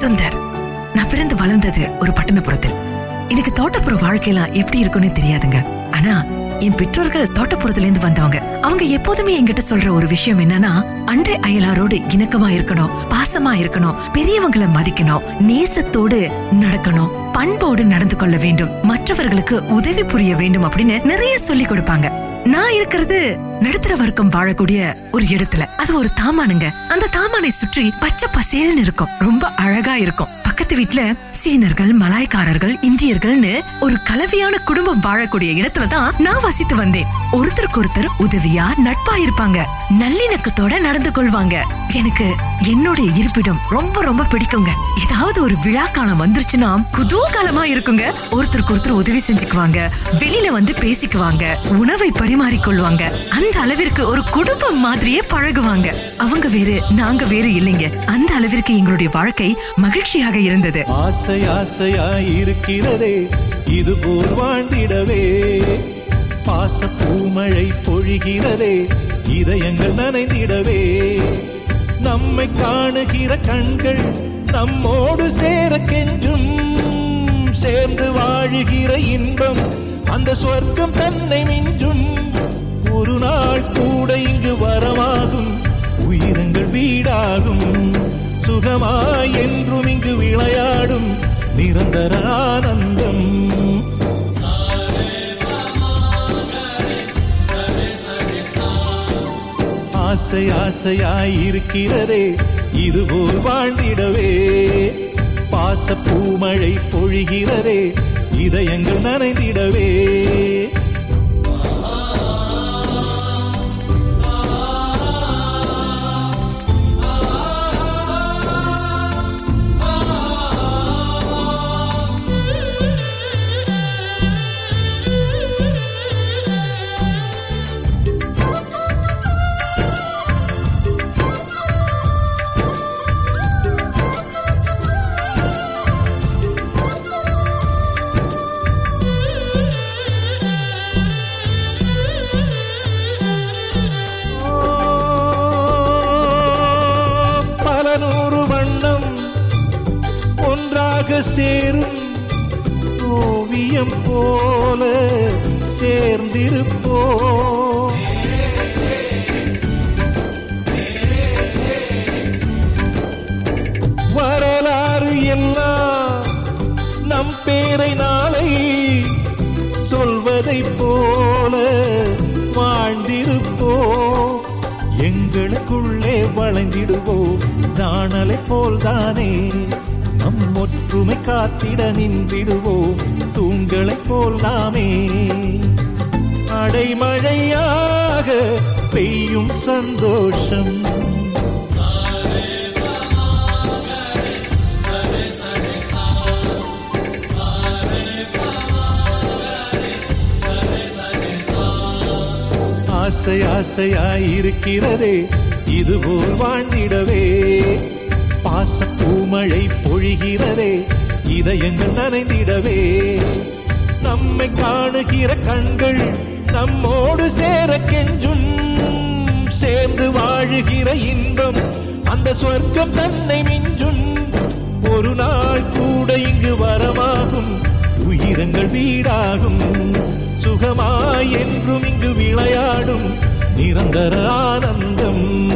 சுந்தர் நான் பிறந்து வளர்ந்தது ஒரு பட்டணப்புறத்தில். எனக்கு தோட்டப்புற வாழ்க்கையெல்லாம் எப்படி இருக்கும்னு தெரியாதுங்க. ஆனா என் பெற்றோர்கள் தோட்டப்புறத்துல இருந்து வந்தவங்க. அவங்க எப்போதுமே என்கிட்ட சொல்ற ஒரு விஷயம் என்னன்னா அண்டை அயலாரோடு இணக்கமா இருக்கணும் பாசமா இருக்கணும் பெரியவங்களை மதிக்கணும் நேசத்தோடு நடக்கணும் பண்போடு நடந்து கொள்ள வேண்டும் மற்றவர்களுக்கு உதவி புரிய வேண்டும் அப்படின்னு நிறைய சொல்லி கொடுப்பாங்க. நான் இருக்கிறது நடுத்தர வர்க்கம் வாழக்கூடிய ஒரு இடத்துல. அது ஒரு தாமானுங்க. அந்த தாமானை சுற்றி பச்சை பசேல்னு இருக்கும். ரொம்ப அழகா இருக்கும். பக்கத்து வீட்டுல சீனர்கள் மலாய்க்காரர்கள் இந்தியர்கள்னு ஒரு கலவையான குடும்பம் வாழக்கூடிய இடத்துல தான் நான் வசித்து வந்தேன். ஒருத்தருக்கு ஒருத்தர் உதவியா நட்பா இருப்பாங்க. நல்லிணக்கத்தோட நடந்து கொள்வாங்க. எனக்கு என்னுடைய இருப்பிடம் ரொம்ப ரொம்ப பிடிக்குங்க. ஏதாவது ஒரு விழா காலம் வந்துருச்சுன்னா குதூகலமா இருக்குங்க. ஒருத்தருக்கு ஒருத்தர் உதவி செஞ்சுக்குவாங்க. வெளியில வந்து பேசிக்குவாங்க. உணவை பரிமாறிக்கொள்வாங்க அந்த அளவிற்கு ஒரு குடும்பம் மாதிரியே பழகுவாங்க. அவங்க வேறு நாங்க வேறு இல்லைங்க. அந்த அளவிற்கு எங்களுடைய வாழ்க்கை மகிழ்ச்சியாக இருந்தது. ஆசை ஆசை ஆசையாயிருக்கிறதே இது போல் வாழ்ந்திடவே. பாச பூமழை பொழிகிறதே இதயங்கள் நனைந்திடவே. நம்மை காணுகிற கண்கள் நம்மோடு சேர கெஞ்சும். சேர்ந்து வாழுகிற இன்பம் அந்த சொர்க்கம் தன்னை மிஞ்சும். ஒரு நாள் கூட இங்கு வரமாகும் உயிரங்கள் வீடாகும். சுகமாய் என்றும் இங்கு விளையாடும் நிரந்தர ஆனந்தம் ஆசை ஆசையாய் இருக்கிறதே இதுபோல் வாழ்ந்திடவே. பாச பூமழை பொழிகிறதே இதயங்கள் நனைந்திடவே. காத்திட நின்றிடுவோம் தூண்களைப் போல் நாமே. அடைமழையாக பெய்யும் சந்தோஷம். ஆசை ஆசையாயிருக்கிறதே இதுபோல் வாழ்ந்திடவே. பாச பூமழை பொழிகிறதே இதயங்கள் நனைந்திடவே நம்மை காணுகிற கண்கள் நம்மோடு சேர கெஞ்சும். சேர்ந்து வாழுகிற இன்பம் அந்த சொர்க்கம் தன்னை மிஞ்சும். ஒரு நாள் கூட இங்கு வரமாகும். உயிரங்கள் வீடாகும். சுகமாய் என்றும் இங்கு விளையாடும். நிரந்தர ஆனந்தம்.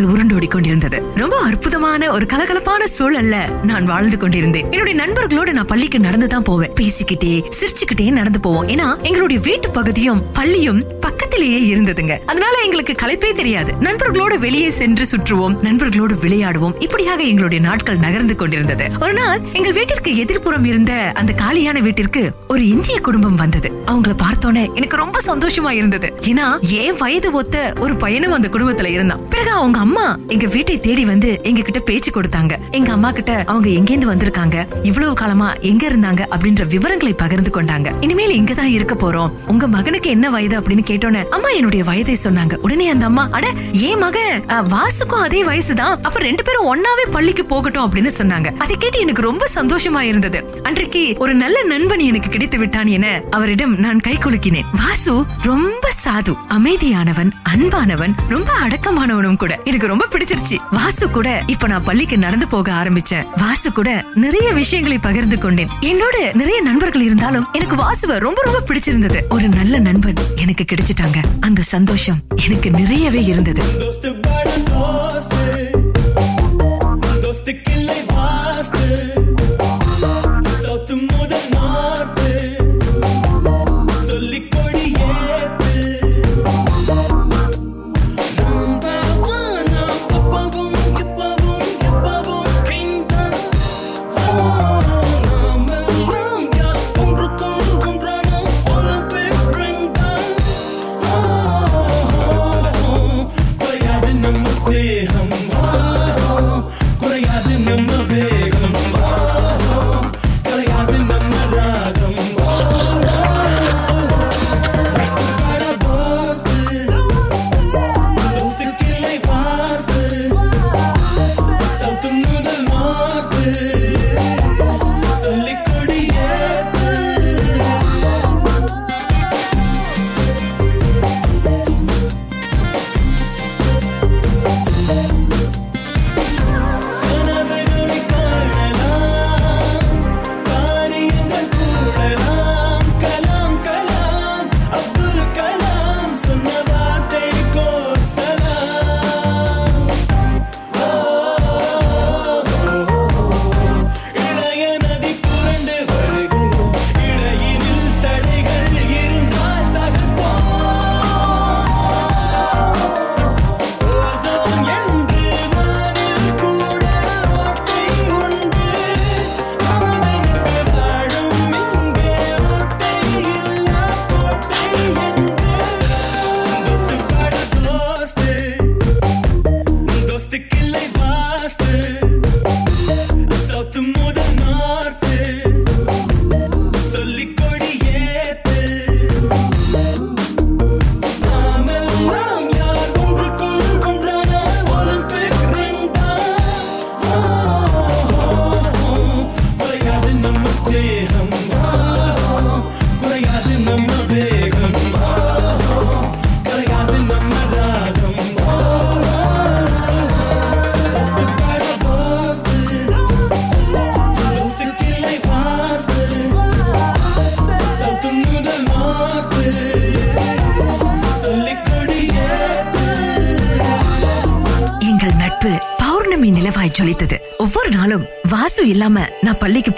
Kıvırın ஓடிக்கொண்டிருந்தது. கொண்டிருந்தது ரொம்ப அற்புதமான ஒரு கலகலப்பான சூழல்ல நான் வாழ்ந்து கொண்டிருந்தேன். என்னுடைய நண்பர்களோட நான் பள்ளிக்கு நடந்துதான் போவேன். பேசிக்கிட்டே சிரிச்சுக்கிட்டே நடந்து போவோம். ஏன்னா எங்களுடைய வீட்டு பகுதியும் பள்ளியும் பக்கத்திலேயே இருந்ததுங்க. அதனால எங்களுக்கு கலைப்பே தெரியாது. நண்பர்களோடு வெளியே சென்று சுற்றுவோம். நண்பர்களோடு விளையாடுவோம். இப்படியாக எங்களுடைய நாட்கள் நகர்ந்து கொண்டிருந்தது. ஒரு நாள் எங்கள் வீட்டிற்கு எதிர்ப்புறம் இருந்த அந்த காலியான வீட்டிற்கு ஒரு இந்திய குடும்பம் வந்தது. அவங்கள பார்த்தோன்னே எனக்கு ரொம்ப சந்தோஷமா இருந்தது. ஏன்னா என் வயது ஒத்த ஒரு பையனும் அந்த குடும்பத்துல இருந்தான். பிறகு அவங்க அம்மா எங்க வீட்டை தேடி வந்து எங்க கிட்ட பேச்சு கொடுத்தாங்க. எங்க அம்மா கிட்ட அவங்க எங்கேந்து வந்திருக்காங்க இவ்வளவு காலமா எங்க இருந்தாங்க அப்படின்ற விவரங்களை பகிர்ந்து கொண்டாங்க. இனிமேல் இங்கதான் இருக்க போறோம். உங்க மகனுக்கு என்ன வயது அப்படின்னு கேட்டோன்னு அம்மா என்னுடைய வயதை சொன்னாங்க. உடனே அந்த அம்மா அட ஏன் மகன் வாசுக்கும் அதே வயசுதான். அப்ப ரெண்டு பேரும் ஒன்னாவே பள்ளிக்கு போகட்டும் அப்படின்னு சொன்னாங்க. அதை கேட்டு எனக்கு ரொம்ப சந்தோஷமா இருந்தது. அன்றைக்கு ஒரு நல்ல நண்பன் எனக்கு கிடைத்து விட்டான் என அவரிடம் நான் கை குலுக்கினேன். வாசு ரொம்ப சாது அமைதியானவன் அன்பானவன் ரொம்ப அடக்கமானவனும் கூட. எனக்கு ரொம்ப பிடிச்சிருச்சு. வாசு கூட இப்ப நான் பள்ளிக்கு நடந்து போக ஆரம்பிச்சேன். வாசு கூட நிறைய விஷயங்களை பகிர்ந்து கொண்டேன். என்னோட நிறைய நண்பர்கள் இருந்தாலும் எனக்கு வாசுவ ரொம்ப ரொம்ப பிடிச்சிருந்தது. ஒரு நல்ல நண்பன் எனக்கு கிடைச்சிட்டாங்க. அந்த சந்தோஷம் எனக்கு நிறையவே இருந்தது. Dostum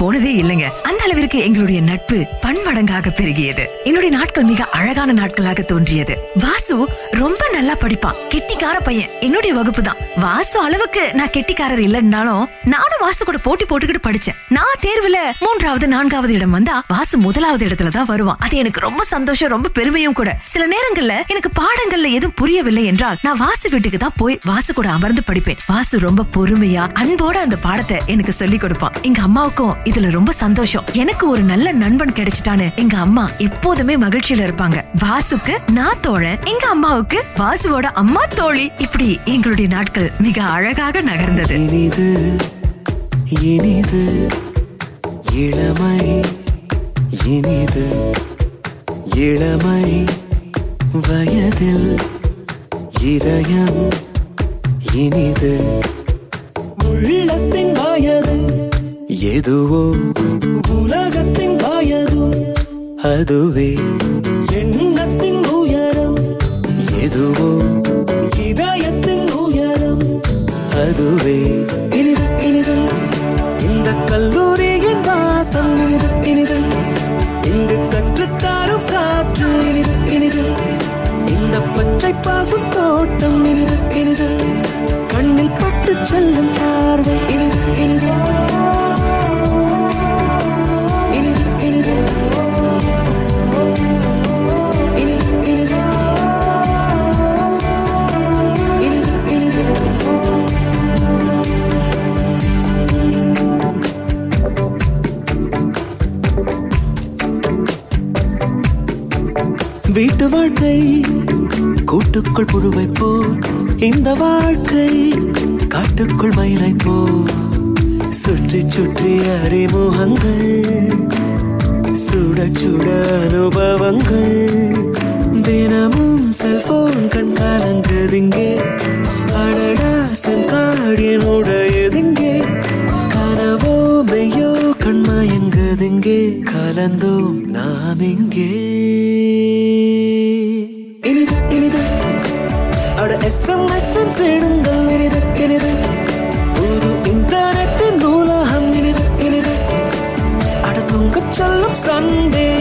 போனதே இல்லைங்க. அந்த எங்களுடைய நட்பு பன்மடங்காக பெருகியது. என்னுடைய நாட்கள் மிக அழகான நாட்களாக தோன்றியது. வாசு ரொம்ப நல்லா படிப்பான். கெட்டிக்கார பையன். என்னுடைய வகுப்பு தான் வாசு அளவுக்கு நான் கெட்டிக்காரர் இல்லைன்னாலும் நானும் வாசு கூட போட்டி போட்டுக்கிட்டு படிச்சேன். நான் தேர்வுல மூன்றாவது நான்காவது இடம் வந்தா வாசு முதலாவது இடத்துல தான் வருவான். அது எனக்கு ரொம்ப சந்தோஷம் ரொம்ப பெருமையும் கூட. சில நேரங்கள்ல எனக்கு பாடங்கள்ல எதுவும் புரியவில்லை என்றால் நான் வாசு வீட்டுக்கு தான் போய் வாசு கூட அமர்ந்து படிப்பேன். வாசு ரொம்ப பொறுமையா அன்போட அந்த பாடத்தை எனக்கு சொல்லி கொடுப்பான். எங்க அம்மாவுக்கும் இதுல ரொம்ப சந்தோஷம். எனக்கு ஒரு நல்ல நண்பன் கிடைச்சிட்டான்னு எங்க அம்மா எப்போதுமே மகிழ்ச்சியில இருப்பாங்க. வாசுக்கு நான் தோழன் எங்க அம்மாவுக்கு வாசுவோட அம்மா தோழி. இப்படி எங்களுடைய நாட்கள் மிக அழகாக நகர்ந்தது. இனிது இனிது இளமை இனிது இளமை வயதில் இதயம் இனிது. உள்ளத்தின் வயது எதுவோ உலகத்தின் வயதும் அதுவே எண்ணத்தின் உயரம் எதுவோ இதயத்தின் உயரம் அதுவே இனிது இனிது. இந்த கல்லூரியின் வாசம் இனிது இனிது. இங்கு கற்றுத்தாரும் காற்று இனிது இனிது. இந்த பச்சை பாசும் தோட்டம் இனிது இனிது. கண்ணில் பட்டு செல்லும் இந்த வாழ்க்கை காட்டுக்குள் மயிலை போ சுற்றி சுற்றி அறிமுகங்கள் சுட சுட அனுபவங்கள். தினமும் செல்போன் கண் கலங்குதிங்கே அடடா சென்காடியன் உடையதிங்கே கனவோ மெய்யோ கண்மயங்குதிங்கே கலந்தோம் நாம் இங்கே. அட எஸ்எம்எஸ் சேடுங்கள் இனிது இனிது. புது இன்டர்நெட்டின் நூலகம் இனிது இனிது. அட தூங்கச் சொல்லும் சண்டே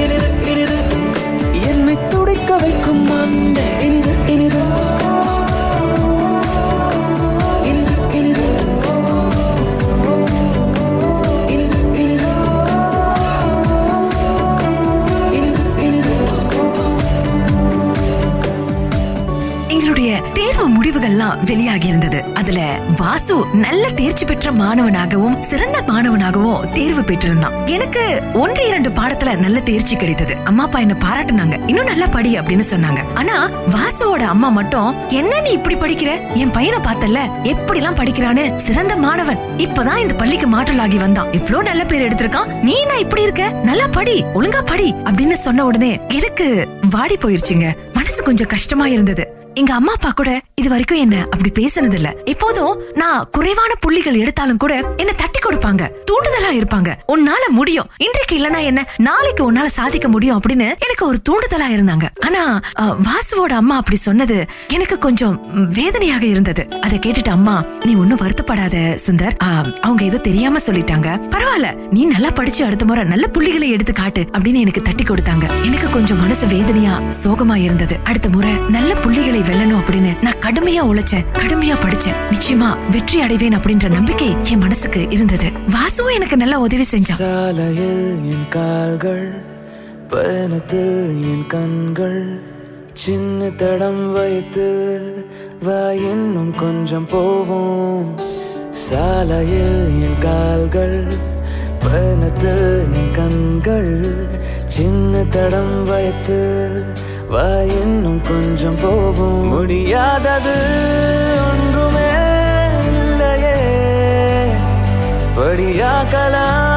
முடிவுகள்லாம் வெளியாகி இருந்தது அதுல வாசு நல்ல தேர்ச்சி பெற்ற மாணவனாகவும் சிறந்த மாணவனாகவும் தேர்வு பெற்றிருந்தான். எனக்கு ஒன்று இரண்டு பாடத்துல நல்ல தேர்ச்சி கிடைத்தது. அம்மா அப்பா என்ன பாராட்டுனாங்க. இன்னும் நல்லா படி அப்படின்னு சொன்னாங்க. ஆனா வாசுவோட அம்மா மட்டும் என்ன நீ இப்படி படிக்கிற? என் பையனை பார்த்தல எப்படி எல்லாம் படிக்கிறான்னு? சிறந்த மாணவன். இப்பதான் இந்த பள்ளிக்கு மாற்றலாகி வந்தான். இவ்ளோ நல்ல பேர் எடுத்திருக்கான். நீ என்ன இப்படி இருக்க? நல்லா படி ஒழுங்கா படி அப்படின்னு சொன்ன உடனே எனக்கு வாடி போயிருச்சுங்க. மனசு கொஞ்சம் கஷ்டமா இருந்தது. எங்க அம்மா அப்பா கூட இது வரைக்கும் என்ன அப்படி பேசினது இல்ல எப்போதும் நான் குறைவான புள்ளிகள் எடுத்தாலும் கூட என்ன தட்டி கொடுப்பாங்க. தூண்டுதலா இருப்பாங்க. உன்னால முடியும். இன்றைக்கு இல்லனா என்ன? நாளைக்கு உன்னால சாதிக்க முடியும் அப்படின்னு எனக்கு ஒரு தூண்டுதலா இருந்தாங்க. ஆனா வாசுவோட அம்மா அப்படி சொன்னது எனக்கு கொஞ்சம் வேதனையாக இருந்தது. அதை கேட்டுட்டு அம்மா நீ ஒன்னும் வருத்தப்படாத சுந்தர். ஆஹ், அவங்க ஏதோ தெரியாம சொல்லிட்டாங்க. பரவாயில்ல. நீ நல்லா படிச்சு அடுத்த முறை நல்ல புள்ளிகளை எடுத்து காட்டு அப்படின்னு எனக்கு தட்டி கொடுத்தாங்க. எனக்கு கொஞ்சம் மனசு வேதனையா சோகமா இருந்தது. அடுத்த முறை நல்ல புள்ளிகளை வெல்லணும் அப்படின்னு நான் கடுமையா உழைச்சேன் கடுமையா படிச்சேன் நிச்சயமா வெற்றி அடைவேன் அப்படின்ற நம்பிக்கை என் மனசுக்கு இருந்தது. வாசுவும் எனக்கு நல்லா உதவி செஞ்சான். சாலையில் என் கால்கள் பயணத்தில் என் கண்கள் சின்ன தடம் வைத்து வா இன்னும் கொஞ்சம் போவோம். சாலையில் என் கால்கள் பயணத்தில் என் கண்கள் சின்ன தடம் வைத்து வா இன்னும் கொஞ்சம் போவோம். முடியாதது ஒன்றுமே இல்லையே. படியாக்கலாம்.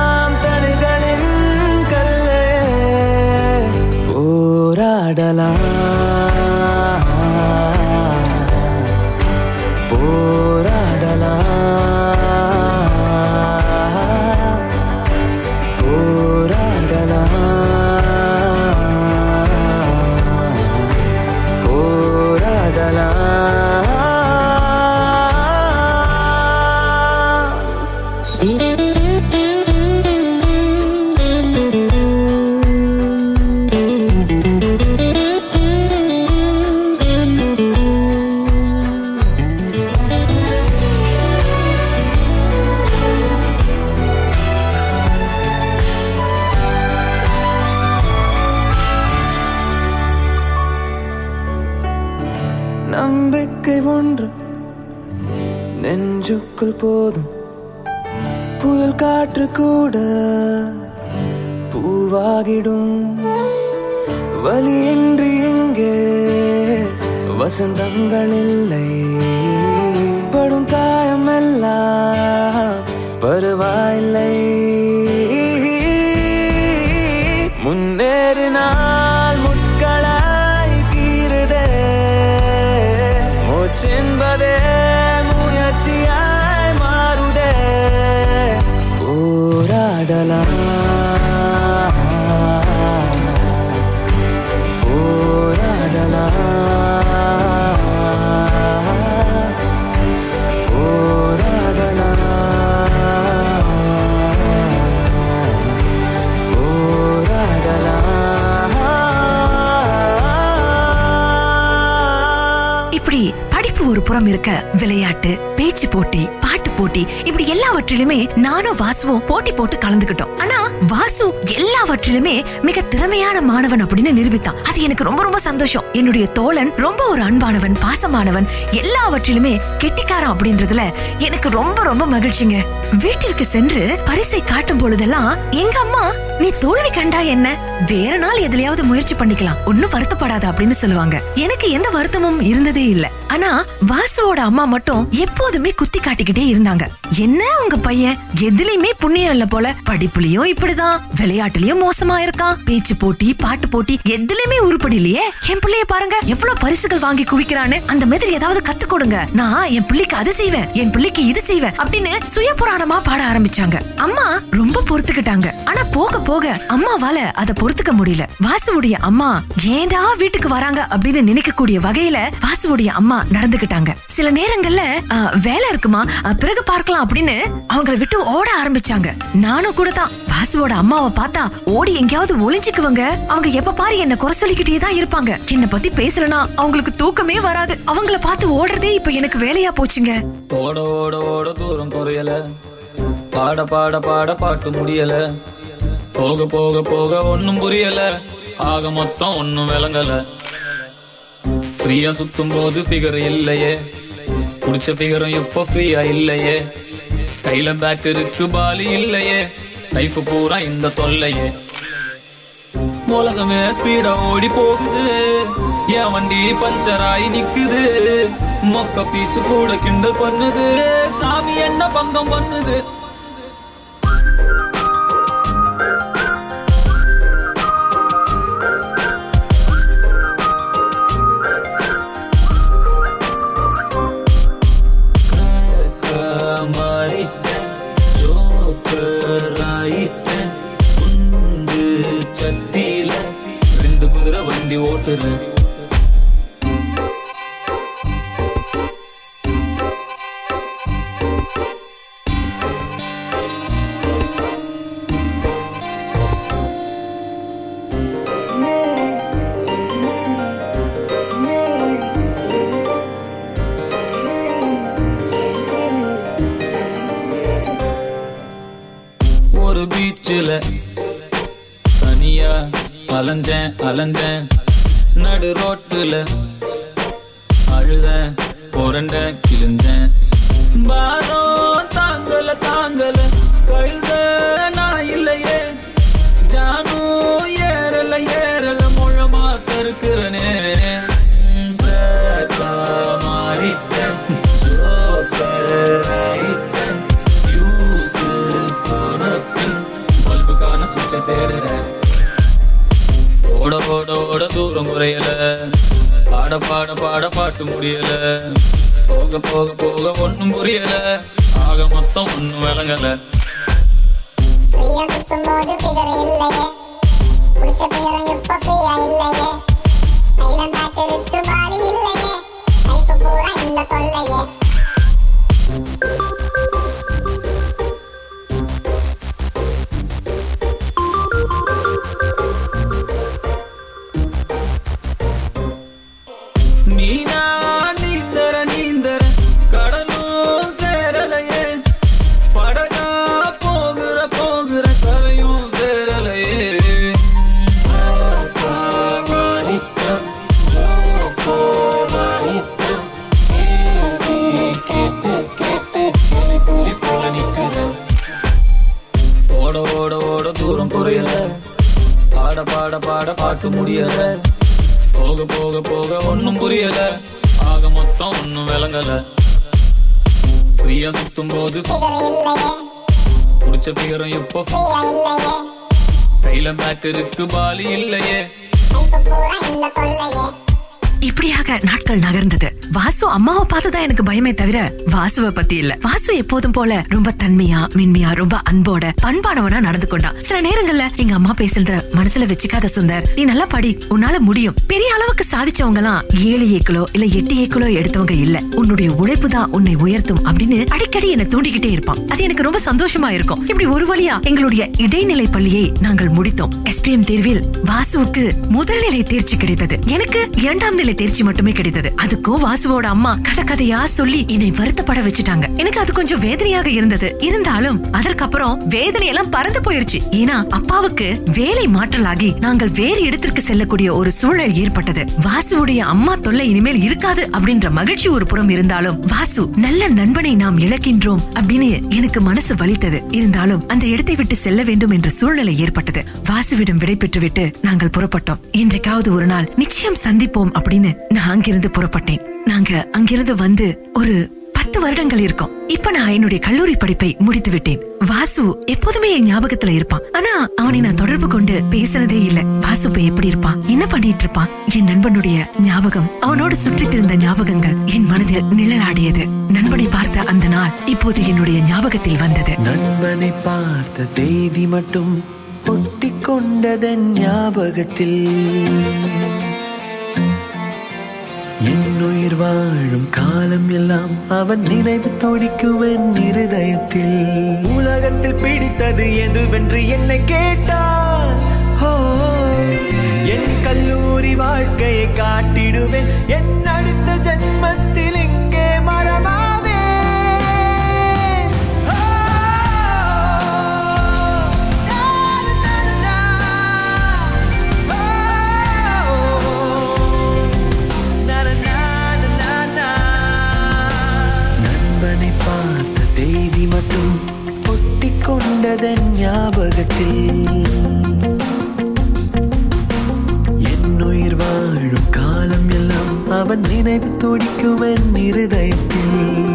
மூச்சென்பதே முயற்சியாய் மாறுதே. போராடலாம். புறம் இருக்க விளையாட்டு பேச்சு போட்டி பாட்டு போட்டி இப்படி எல்லாவற்றிலுமே நானும் வாசுவும் போட்டி போட்டு கலந்துக்கிட்டோம். ஆனா வாசு எல்லாவற்றிலுமே மிக திறமையான மாணவன் அப்படின்னு நிரூபித்தான். அது எனக்கு ரொம்ப ரொம்ப சந்தோஷம். என்னுடைய தோழன் ரொம்ப ஒரு அன்பானவன் பாசமானவன் எல்லாவற்றிலுமே கெட்டிக்காரன் அப்படின்றதுல எனக்கு ரொம்ப ரொம்ப மகிழ்ச்சிங்க. வீட்டிற்கு சென்று பரிசை காட்டும் பொழுதெல்லாம் எங்க அம்மா நீ தோல்வி கண்டா என்ன? வேற நாள் எதுலயாவது முயற்சி பண்ணிக்கலாம். ஒன்னும் வருத்தப்படாத அப்படின்னு சொல்லுவாங்க. எனக்கு எந்த வருத்தமும் இருந்ததே இல்ல. ஆனா வாசுவோட அம்மா மட்டும் எப்போதுமே குத்தி காட்டிக்கிட்டே இருந்தாங்க. என்ன உங்க பையன்? எதுலயுமே புண்ணியம் இல்ல போல. படிப்புலயும் இப்படிதான். விளையாட்டுலயும் மோசமா இருக்கான். பேச்சு போட்டி பாட்டு போட்டி எதுலயுமே உருப்படி இல்லையே. என் பிள்ளைய பாருங்க. எவ்வளவு பரிசுகள் வாங்கி குவிக்கிறான்னு. அந்த மாதிரி ஏதாவது கத்து கொடுங்க. நான் என் பிள்ளைக்கு அது செய்வேன். என் பிள்ளைக்கு இது செய்வேன் அப்படின்னு சுய புராணமா பாட ஆரம்பிச்சாங்க. அம்மா ரொம்ப பொறுத்துக்கிட்டாங்க. ஆனா போக போக அம்மாவால அத பொறுத்துக்க முடியல. வாசுவுடைய அம்மா ஏன்டா வீட்டுக்கு வராங்க? அப்படின்னு நினைக்கக்கூடிய வகையில வாசுவுடைய அம்மா நடந்துகிட்டாங்க சில நேரங்கள்ல வேலை இருக்குமா? பிறகு பார்க்கலாம் அப்படின்னு அவங்கள விட்டு ஓட ஆரம்பிச்சாங்க. நானும் கூட தான். வாசுவோட அம்மாவை பார்த்தா ஓடி எங்கேயாவது ஒளிஞ்சுக்குவங்க. அவங்க எப்ப பாரு என்ன குறை சொல்லிக்கிட்டே தான் இருப்பாங்க. என்ன பத்தி பேசலனா அவங்களுக்கு தூக்கமே வராது. அவங்கள பார்த்து ஓடுறதே இப்ப எனக்கு வேலையா போச்சுங்க. ஓட ஓட ஓட தூரம் குறையல. பாட பாட பாட பாட்டு முடியல. போக போக போக ஒன்னும் புரியல. ஆக மொத்தம் ஒண்ணும் விளங்கல. ஃப்ரீயா சுத்தும் போது ஃபிகர் இல்லையே. குடிச்ச ஃபிகரும் இப்ப ஃப்ரீயா இல்லையே. கையில பேக் இருக்கு பாலி இல்லையே. லைஃப் பூரா இந்த தொல்லையே. உலகமே ஸ்பீடா ஓடி போகுது. என் வண்டி பஞ்சர் ஆகி நிக்குது. மொக்க பீஸ் கூட கிண்டல் பண்ணுது. சாமி என்ன பங்கம் பண்ணுது? பாட பாட பாட பாட்டு முடியல. போக போக போக ஒண்ணும் புரியல. ஆக மொத்தம் ஒண்ணும் விளங்கல. ஃப்ரீயா ஒன்னும் புரியல. ஆக மொத்தம் ஒண்ணும் விளங்கல. ஃப்ரீயா சுத்தும் போது குடிச்ச பிகரம் புடிச்ச கையில பேட் இருக்கு பாலி இல்லையே. இப்படியாக நாட்கள் நகர்ந்தது. வாசு அம்மாவை பார்த்துதான் எனக்கு பயமே தவிர வாசுவை பத்தி இல்ல. வாசு எப்போதும் போல ரொம்ப தன்மையா மின்மையா ரொம்ப அன்போட பண்பானவனா நடந்து கொண்டான் சில நேரங்கள்ல எங்க அம்மா பேசுறத மனசுல வச்சுக்காத சுந்தர். நீ நல்லா படி உன்னால முடியும். பெரிய அளவுக்கு சாதிச்சவங்க எல்லாம் ஏழு ஏக்களோ இல்ல எட்டு ஏக்களோ எடுத்தவங்க இல்ல. உன்னுடைய உழைப்பு தான் உன்னை உயர்த்தும் அப்படின்னு அடிக்கடி என்ன தூண்டிக்கிட்டே இருப்பான். அது எனக்கு ரொம்ப சந்தோஷமா இருக்கும். இப்படி ஒரு வழியா எங்களுடைய இடைநிலை பள்ளியை நாங்கள் முடித்தோம். எஸ்பிஎம் தேர்வில் வாசுவுக்கு முதல் நிலை தேர்ச்சி கிடைத்தது. எனக்கு இரண்டாம் நிலை தேர்ச்சி மட்டுமே மட்டுமே கிடைத்தது. அதுக்கும் வாசுவோட அம்மா கதை கதையா சொல்லி என்னை வருத்தப்பட வச்சுட்டாங்க. எனக்கு அது கொஞ்சம் வேதனையாக இருந்தது. இருந்தாலும் அதற்கப்புறம் வேதனை எல்லாம் பறந்து போயிருச்சு. ஏன்னா அப்பாவுக்கு வேலை மாற்றலாகி நாங்கள் வேறு இடத்திற்கு செல்லக்கூடிய ஒரு சூழல் ஏற்பட்டது. வாசுவுடைய அம்மா தொல்லை இனிமேல் இருக்காது அப்படின்ற மகிழ்ச்சி ஒரு புறம் இருந்தாலும் வாசு நல்ல நண்பனை நாம் இழக்கின்றோம் அப்படின்னு எனக்கு மனசு வலித்தது. இருந்தாலும் அந்த இடத்தை விட்டு செல்ல வேண்டும் என்ற சூழ்நிலை ஏற்பட்டது. வாசுவிடம் விடை பெற்றுவிட்டு நாங்கள் புறப்பட்டோம். இன்றைக்காவது ஒரு நாள். நிச்சயம் சந்திப்போம் அப்படின்னு நான் அங்கிருந்து புறப்பட்டேன். நாங்க அங்கிருந்து வந்து ஒரு பத்து வருடங்கள் இருக்கும். இப்ப நான் என்னுடைய கல்லூரி படிப்பை முடித்து விட்டேன். வாசு எப்போதுமே என் ஞாபகத்துல இருப்பான். ஆனா அவனை நான் தொடர்பு கொண்டு பேசினதே இல்ல. வாசு இப்ப எப்படி இருப்பான்? என்ன பண்ணிட்டு இருப்பான்? என் நண்பனுடைய ஞாபகம் அவனோடு சுற்றிட்டு இருந்த ஞாபகங்கள் என் மனதில் நிழலாடியது. நண்பனை பார்த்த அந்த நாள் இப்போது என்னுடைய ஞாபகத்தில் வந்தது. நண்பனை பார்த்த தேதி மட்டும் ஒட்டி கொண்டதன் ஞாபகத்தில். என்னுயிர் வாழும் காலம் எல்லாம் அவன் நினைவு துடிக்குவன் இருதயத்தில். உலகத்தில் பிடித்தது எதுவென்று என்னை கேட்டான். என் கல்லூரி வாழ்க்கையை காட்டிடுவேன். என்ன ஒட்டிக் கொண்டதன் ஞாபகத்தில் என் உயிர் வாழும் காலம் எல்லாம் அவன் நினைவு துடிக்குவன் இருதயத்தில்.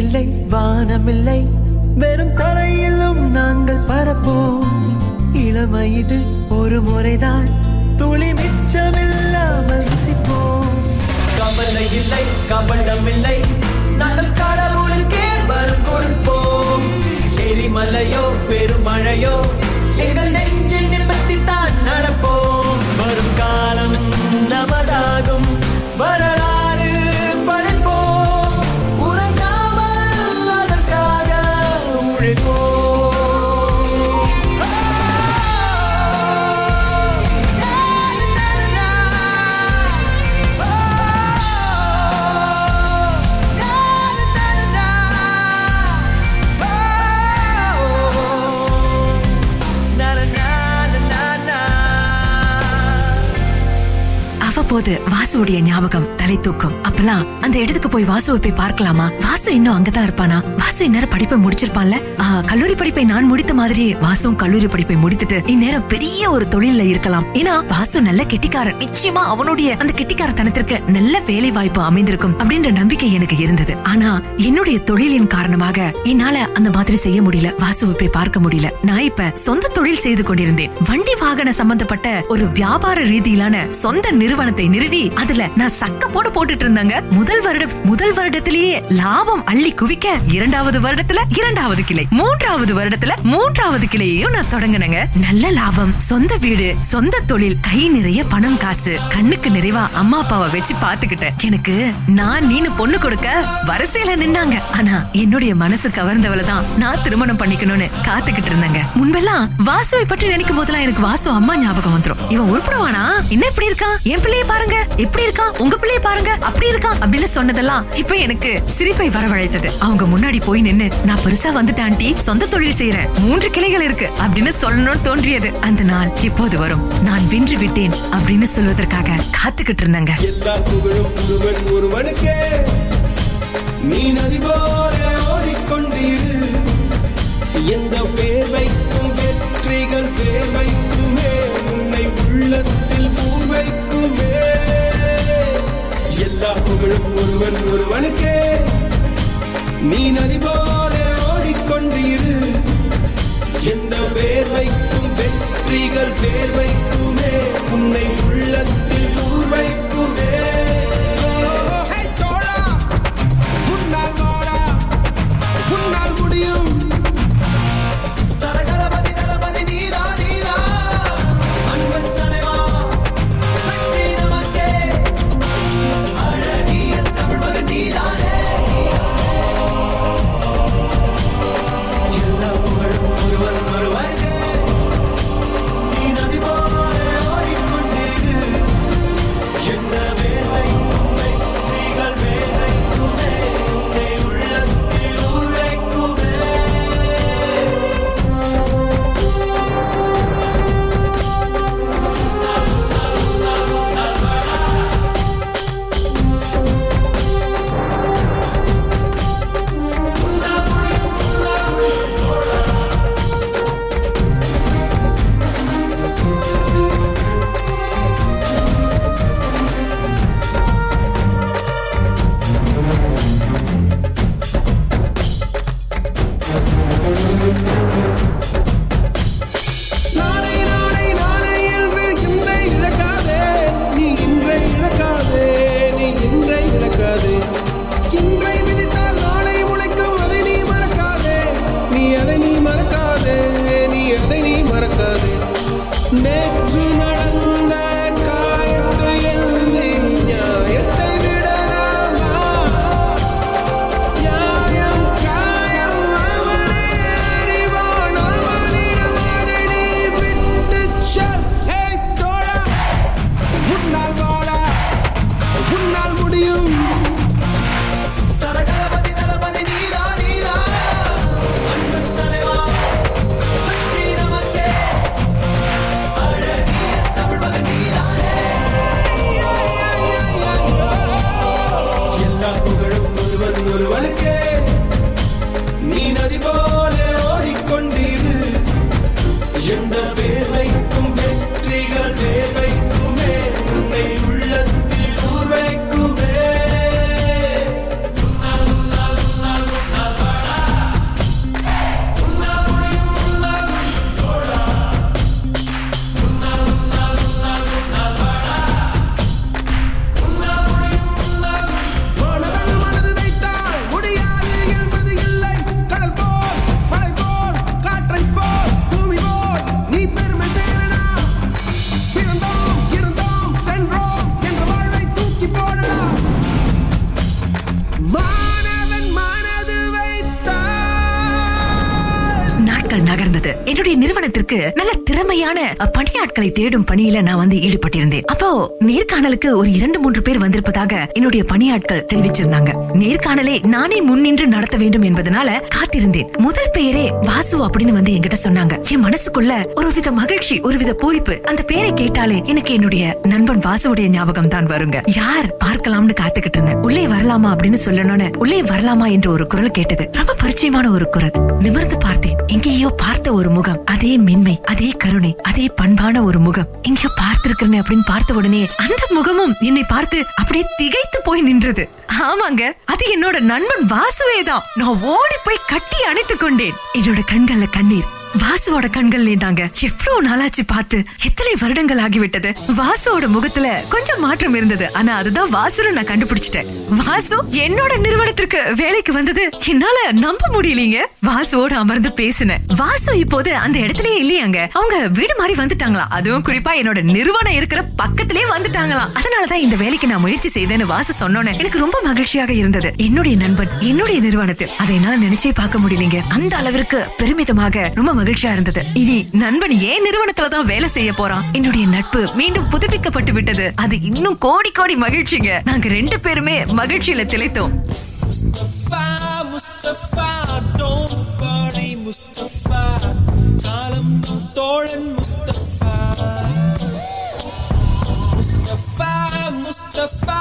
இல்லை வானமில்லை. வெறும் தரையிலும் நாங்கள் பரப்போம் இளமை இது ஒரு முறைதான். துளி மிச்சமில்லாமல் ருசிப்போம். கவலை இல்லை கபடம் இல்லை நாங்கள் கடவுளுக்கே வரும் கொடுப்போம். எரிமலையோ பெருமழையோ எங்கள் நெஞ்சில் நிமித்தித்தான் நடப்போம். வரும் காலம் நமதாகும். ஞாபகம் தலை தூக்கும் அப்பெல்லாம் அந்த இடத்துக்கு போய் வாசுவை போய் பார்க்கலாமா? வாசு இன்னும் அங்கதான் இருப்பானா? வாசு இந்நேரம் படிப்பை முடிச்சிருப்பான்ல? கல்லூரி படிப்பை நான் முடித்த மாதிரி வாசுவும் கல்லூரி படிப்பை முடித்துட்டு இந்நேரம் பெரிய ஒரு தொழில்ல இருக்கலாம். ஏன்னா வாசு நல்ல கெட்டிக்காரன். நிச்சயமா அவனுடைய அந்த கெட்டிக்காரத்தனத்திற்கு நல்ல வேலை வாய்ப்பு அமைந்திருக்கும் அப்படின்ற நம்பிக்கை எனக்கு இருந்தது. ஆனா என்னுடைய தொழிலின் காரணமாக என்னால அந்த மாதிரி செய்ய முடியல. வாசுவை போய் பார்க்க முடியல. நான் இப்ப சொந்த தொழில் செய்து கொண்டிருந்தேன். வண்டி வாகன சம்பந்தப்பட்ட ஒரு வியாபார ரீதியிலான சொந்த நிறுவனத்தை நிறுவி அதுல நான் சக்க போட போட்டுட்டு இருந்தாங்க. முதல் வருடம் முதல் வருடத்திலேயே லாபம் அள்ளி குவிக்க இரண்டாவது வருடத்துல இரண்டாவது கிளை. மூன்றாவது வருடத்துல மூன்றாவது கிளையையும் நான் தொடங்கினேங்க. நல்ல லாபம் சொந்த வீடு சொந்த தொழில் கை நிறைய பணம் காசு. கண்ணுக்கு நிறைவா அம்மா அப்பாவை வச்சு பாத்துக்கிட்டேன் எனக்கு நான் நீனு பொண்ணு கொடுக்க வரிசையில நின்னாங்க. ஆனா என்னுடைய மனசு கவர்ந்தவள தான் நான் திருமணம் பண்ணிக்கணும்னு காத்துக்கிட்டு இருந்தாங்க. முன்பெல்லாம் வாசுவை பற்றி நினைக்கும் போதெல்லாம் எனக்கு வாசு அம்மா ஞாபகம் வந்துரும். இவன் உருப்படுவானா? என்ன இப்படி இருக்கான்? என் பிள்ளைய பாருங்க. எப்படி இருக்கான்? உங்க பிள்ளைய பாருங்க. அப்படி வந்திருக்கான் அப்படின்னு சொன்னதெல்லாம் இப்ப எனக்கு சிரிப்பை வரவழைத்தது. அவங்க முன்னாடி போய் நின்னு நான் பெருசா வந்துட்டான் சொந்த தொழில் செய்யறேன் மூன்று கிளைகள் இருக்கு. அப்படின்னு சொல்லணும்னு தோன்றியது. அந்த நாள் இப்போது வரும்? நான் வென்று விட்டேன் அப்படின்னு சொல்வதற்காக காத்துக்கிட்டு இருந்தாங்க. நீ நதி போல புகழும் ஒருவன் ஒருவனுக்கே. நீ நதி போலே ஓடிக்கொண்டு இரு. எந்த வேர்வைக்கும் வெற்றிகள் வேர்வைக்குமே உன்னை உள்ளத்தில் ஊர்வைக்குமே. முன்னால் முடியும். நல்ல பணியாட்களை தேடும் பணியில நான் வந்து ஈடுபட்டிருந்தேன். அப்போ நேர்காணலுக்கு ஒரு இரண்டு மூன்று பேர் வந்திருப்பதாக என்னுடைய பணியாட்கள் தெரிவிச்சிருந்தாங்க. நேர்காணலை நானே முன்னின்று நடத்த வேண்டும் என்பதனால காத்திருந்தேன். முதல் பெயரே வாசு அப்படின்னு வந்து என்கிட்ட சொன்னாங்க. என் மனசுக்குள்ள ஒரு வித மகிழ்ச்சி ஒரு வித பூரிப்பு அந்த பேரை கேட்டாலே எனக்கு என்னுடைய நண்பன் வாசுவுடைய ஞாபகம் தான் வருங்க. யார் பார்க்கலாம்னு காத்துக்கிட்டு இருந்தேன். உள்ளே வரலாமா? அப்படின்னு சொல்லணும்னு உள்ளே வரலாமா? என்று ஒரு குரல் கேட்டது. ரொம்ப பரிச்சயமான ஒரு குரல். நிமிர்ந்து பார்த்தேன். எங்கேயோ பார்த்த ஒரு முகம். அதே மென்மை அதே கருணை. அதே பண்பான ஒரு முகம். எங்கேயோ பார்த்திருக்கிறேன் அப்படின்னு பார்த்த உடனே அந்த முகமும் என்னை பார்த்து அப்படியே திகைத்து போய் நின்றது. ஆமாங்க அது என்னோட நண்பன் வாசுவே தான் நான் ஓடி போய் கட்டி அணைத்துக் கொண்டேன். என்னோட கண்கள்ல கண்ணீர். வாசுவோட கண்கள்லயே தாங்க எவ்வளவு நாளாச்சு பார்த்து. எத்தனை வருடங்கள் ஆகிவிட்டது. வாசுவோட முகத்துல கொஞ்சம் மாற்றம் இருந்தது. ஆனா அதுதான் வாசுன்னு நான் கண்டுபிடிச்சிட்டேன். வாசு என்னோட நிறுவனத்திற்கு வேலைக்கு வந்தது. என்னால நம்ப முடியலீங்க. வாசுவோட அமர்ந்து பேசினேன். வாசு இப்போது அந்த இடத்துலயே இல்லையாங்க. அவங்க வீடு மாதிரி வந்துட்டாங்களா? அதுவும் குறிப்பா என்னோட நிறுவனம் இருக்கிற பக்கத்திலேயே வந்துட்டாங்களாம். அதனாலதான் இந்த வேலைக்கு நான் முயற்சி செய்தேன்னு வாசு சொன்னோன்னே எனக்கு ரொம்ப மகிழ்ச்சியாக இருந்தது. என்னுடைய நண்பன் என்னுடைய நிறுவனத்தில். அதை என்னால நினைச்சே பார்க்க முடியலீங்க. அந்த அளவிற்கு பெருமிதமாக ரொம்ப மகிழ்ச்சியா இருந்தது. இனி நண்பன் ஏன் நிறுவனத்துல தான் வேலை செய்ய போறான்? என்னுடைய நட்பு மீண்டும் புதுப்பிக்கப்பட்டு விட்டது. அது இன்னும் கோடி கோடி மகிழ்ச்சிங்க. நாங்க ரெண்டு பேருமே மகிழ்ச்சியில திளைத்தோம். முஸ்தபா don't worry முஸ்தபா காலம் தோழன் முஸ்தபா. முஸ்தபா முஸ்தபா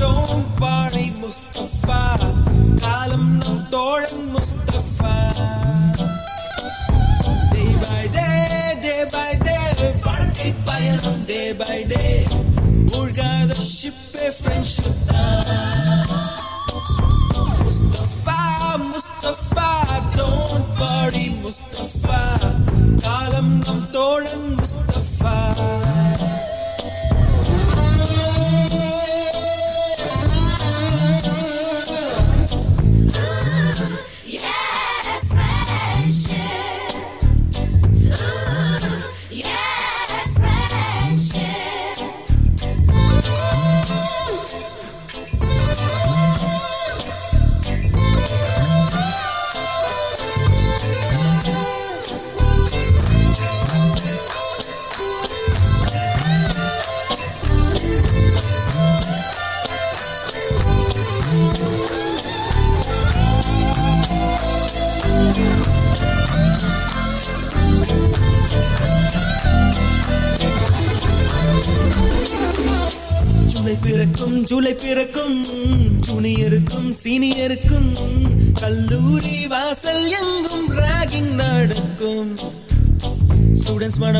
don't worry முஸ்தபா காலம் நம் day by day. Burger the ship friendship Mustafa, Mustafa, don't worry, Mustafa.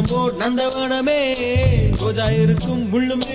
போர் நந்தவனமே ரோஜா இருக்கும் முள்ளுமே.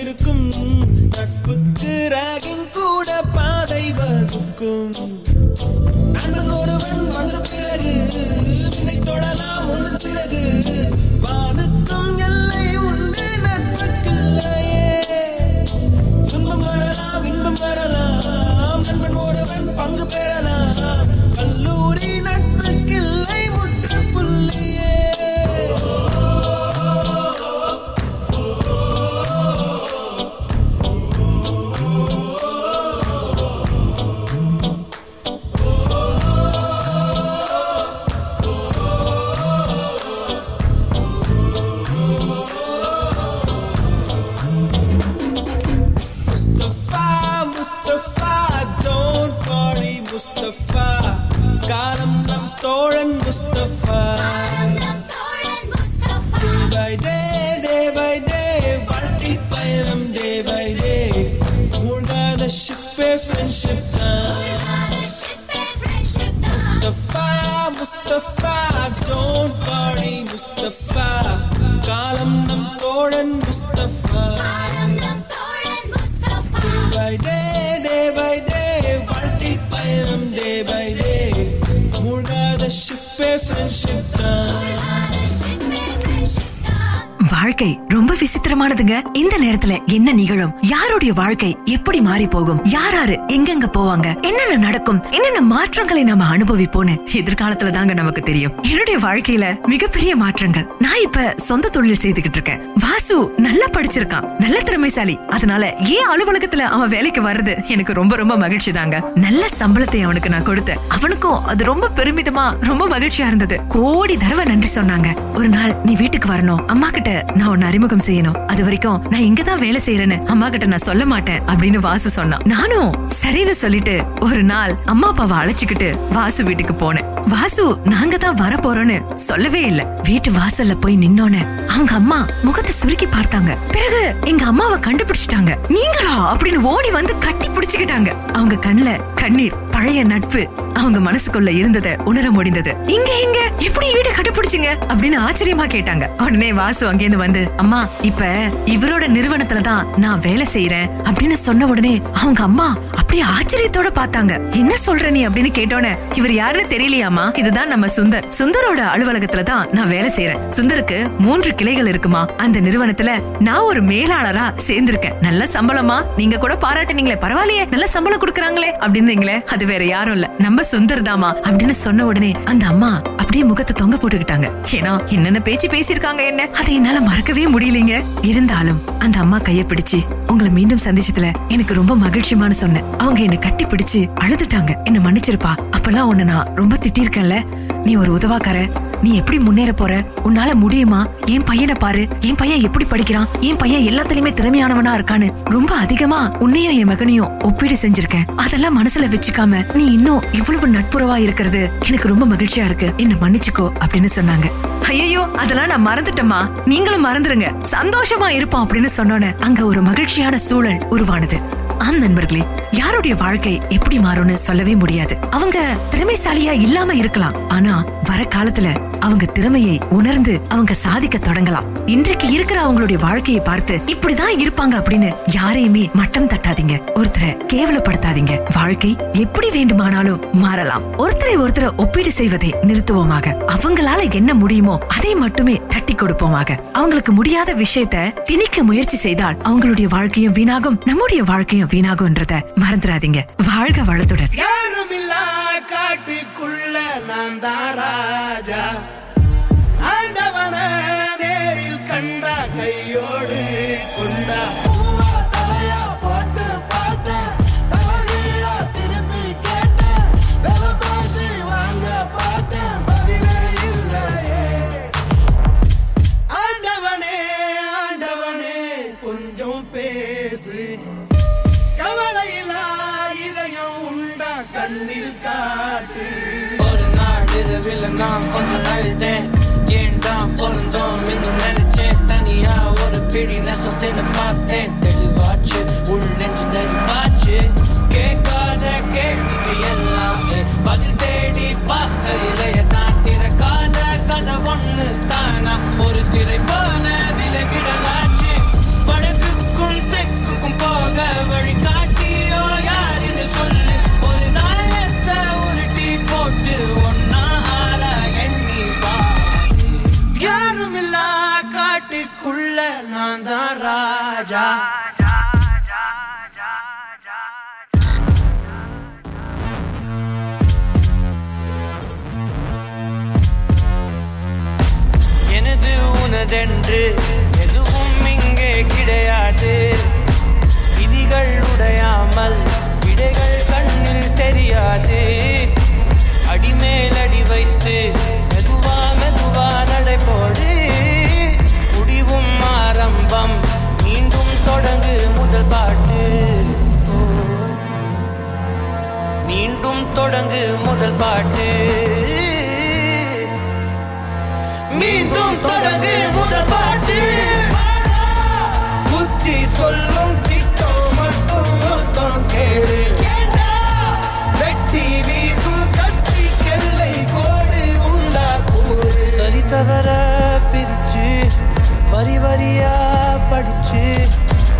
Day by day, day by day, வாழ்க்கை பயணம் day by day. மூழ்காத ஷிப்பே ஃப்ரெண்ட்ஷிப் தான். வாழ்க்கை ரொம்ப விசித்திரமானதுங்க. இந்த நேரத்துல என்ன நிகழும்? யாருடைய வாழ்க்கை எப்படி மாறி போகும் யாராரு எங்கெங்க போவாங்க? என்னென்ன நடக்கும்? என்னென்ன மாற்றங்களை நாம அனுபவிப்போம்னு எதிர்காலத்துல தாங்க நமக்கு தெரியும். என்னுடைய வாழ்க்கையில மிகப்பெரிய மாற்றங்கள். நான் இப்ப சொந்த தொழில் செய்துகிட்டு இருக்கேன். வாசு நல்லா படிச்சிருக்கான். நல்ல திறமைசாலி. அதனால ஏன் அலுவலகத்துல அவன் வேலைக்கு வர்றது எனக்கு ரொம்ப ரொம்ப மகிழ்ச்சி தாங்க. நல்ல சம்பளத்தை அவனுக்கு நான் கொடுத்தேன். அவனுக்கும் அது ரொம்ப பெருமிதமா ரொம்ப மகிழ்ச்சியா இருந்தது. கோடி தடவை நன்றி சொன்னாங்க. ஒரு நாள் நீ வீட்டுக்கு வரணும். அம்மா கிட்ட நான் உன்னை அறிமுகம் செய்யணும். அது வரைக்கும் நான் இங்கதான் வேலை செய்யறேன்னு அம்மா கிட்ட நான் சொல்ல மாட்டேன். அப்படின்னு வாசு சொன்னான். நானும் சரின்னு சொல்லிட்டு ஒரு நாள் அம்மா அப்பாவை அழைச்சுக்கிட்டு வாசு வீட்டுக்கு போனேன். வாசு நாங்க தான் வர போறோம்னு சொல்லவே இல்ல. வீட்டு வாசல்ல போய் நின்னோன்னு அவங்க அம்மா முகத்தை சுருக்கி பார்த்தாங்க. பிறகு எங்க அம்மாவை கண்டுபிடிச்சிட்டாங்க. நீங்களா? அப்படின்னு ஓடி வந்து கட்டி பிடிச்சுக்கிட்டாங்க. அவங்க கண்ணுல கண்ணீர். பழைய நட்பு. அவங்க மனசுக்குள்ள இருந்தத உணர முடிந்தது. இங்க இங்க எப்படி வீடு கண்டுபிடிச்சீங்க அப்படின்னு ஆச்சரியமா கேட்டாங்க. உடனே வாசு அங்கேருந்து வந்து அம்மா இப்ப இவரோட நிறுவனத்துல தான் நான் வேலை செய்யறேன் அப்படின்னு சொன்ன உடனே அவங்க அம்மா அப்படியே ஆச்சரியத்தோட பார்த்தாங்க. என்ன சொல்ற நீ? அப்படின்னு கேட்டோன்னே இவர் யாருன்னு தெரியலையாமா இதுதான் நம்ம சுந்தர். சுந்தரோட அலுவலகத்துல தான் நான் வேலை செய்யறேன் சுந்தருக்கு மூன்று கிளைகள் இருக்குமா? அந்த நிறுவனத்துல நான் ஒரு மேலாளரா சேர்ந்திருக்கேன். நல்ல சம்பளமா நீங்க கூட பாராட்டுனீங்களே பரவாயில்லையே. நல்ல சம்பளம் குடுக்கறாங்களே. அப்படின்னீங்களே அது வேற யாரும் இல்ல. நம்ம சுந்தர் தாமா அப்படின்னு சொன்ன உடனே அந்த அம்மா அப்படியே முகத்தை தொங்க போட்டுக்கிட்டாங்க. ஏன்னா என்னென்ன பேச்சு பேசியிருக்காங்க என்ன? அதை என்னால மறக்கவே முடியலீங்க. இருந்தாலும் அந்த அம்மா கைய பிடிச்சு உங்களை மீண்டும் சந்திச்சதுல எனக்கு ரொம்ப மகிழ்ச்சியமான சொன்னேன். அவங்க என்ன கட்டி பிடிச்சு அழுதுட்டாங்க. என்ன மன்னிச்சிருப்பா. அப்பெல்லாம் உன்ன நான் ரொம்ப திட்டிருக்கேன்ல நீ ஒரு உதவாக்கார. நீ எப்படி முன்னேற போற? உன்னால முடியுமா? என் பையனை பாரு. என் பையன் எப்படி படிக்கிறான்? என் பையன் எல்லாத்துலயுமே திறமையானவனா இருக்கான்னு ரொம்ப அதிகமா உன்னையும் என் மகனையும் ஒப்பீடு செஞ்சிருக்கேன். அதெல்லாம் மனசுல வச்சுக்காம நீ இன்னும் இவ்வளவு நட்புறவா இருக்கிறது எனக்கு ரொம்ப மகிழ்ச்சியா இருக்கு. என்ன மன்னிச்சுக்கோ அப்படின்னு சொன்னாங்க. ஐயோ அதெல்லாம் நான் மறந்துட்டேமா நீங்களும் மறந்துருங்க. சந்தோஷமா இருப்போம் அப்படின்னு சொன்னோன்னு அங்க ஒரு மகிழ்ச்சியான சூழல் உருவானது. ஆம் நண்பர்களே யாருடைய வாழ்க்கை எப்படி மாறும்னு சொல்லவே முடியாது. அவங்க திறமைசாலியா இல்லாம இருக்கலாம். ஆனா வர காலத்துல அவங்க திறமையை உணர்ந்து அவங்க சாதிக்க தொடங்கலாம். இன்றைக்கு இருக்கிற அவங்களுடைய வாழ்க்கையை பார்த்து இப்படிதான் இருப்பாங்க அப்படின்னு யாரையுமே மட்டம் தட்டாதீங்க. ஒருத்தரை கேவலப்படுத்தாதீங்க. வாழ்க்கை எப்படி வேண்டுமானாலும் மாறலாம். ஒருத்தரை ஒருத்தரை ஒப்பீடு செய்வதை நிறுத்துவோமாக. அவங்களால என்ன முடியுமோ அதை மட்டுமே தட்டி கொடுப்போமாக. அவங்களுக்கு முடியாத விஷயத்த திணிக்க முயற்சி செய்தால் அவங்களுடைய வாழ்க்கையும் வீணாகும் நம்முடைய வாழ்க்கையும் வீணாகும்ன்றத மறந்துடாதீங்க. வாழ்க வளத்துடன். யாருமில்லா காட்டுக்குள்ள நான் தான் ராஜா. தான் கொஞ்சம் அழுதேன். ஏன் தான் பொருந்தோம் இன்னும் நினைச்சேன். தனியா ஒரு பிடி நெசத்தின்னு பார்த்தேன். தெளிவாச்சு உள் நெஞ்சு நெருப்பாச்சு. கேட்காத கேள்விக்கு எல்லாமே பதில் தேடி பார்க்கையிலேய கிடையாது விதிகள் உடையாமல் விடைகள் கண்ணில் தெரியாது. அடிமேல் அடி வைத்து மெதுவா மெதுவா நடைபோடு. முடிவும் ஆரம்பம் மீண்டும் தொடங்கு முதல் பாட்டு. மீண்டும் தொடங்கு முதல் பாட்டு. மீண்டும் தொடங்கு முதல் பாட்டு. வரியா படிச்சு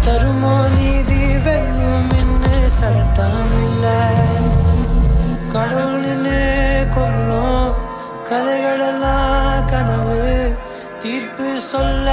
தருமோ நீதி வெல்லும்னு சட்டம் இல்லை. கடவுள்னு கொள்ளும் கதைகளெல்லாம் கனவு தீர்ப்பு சொல்ல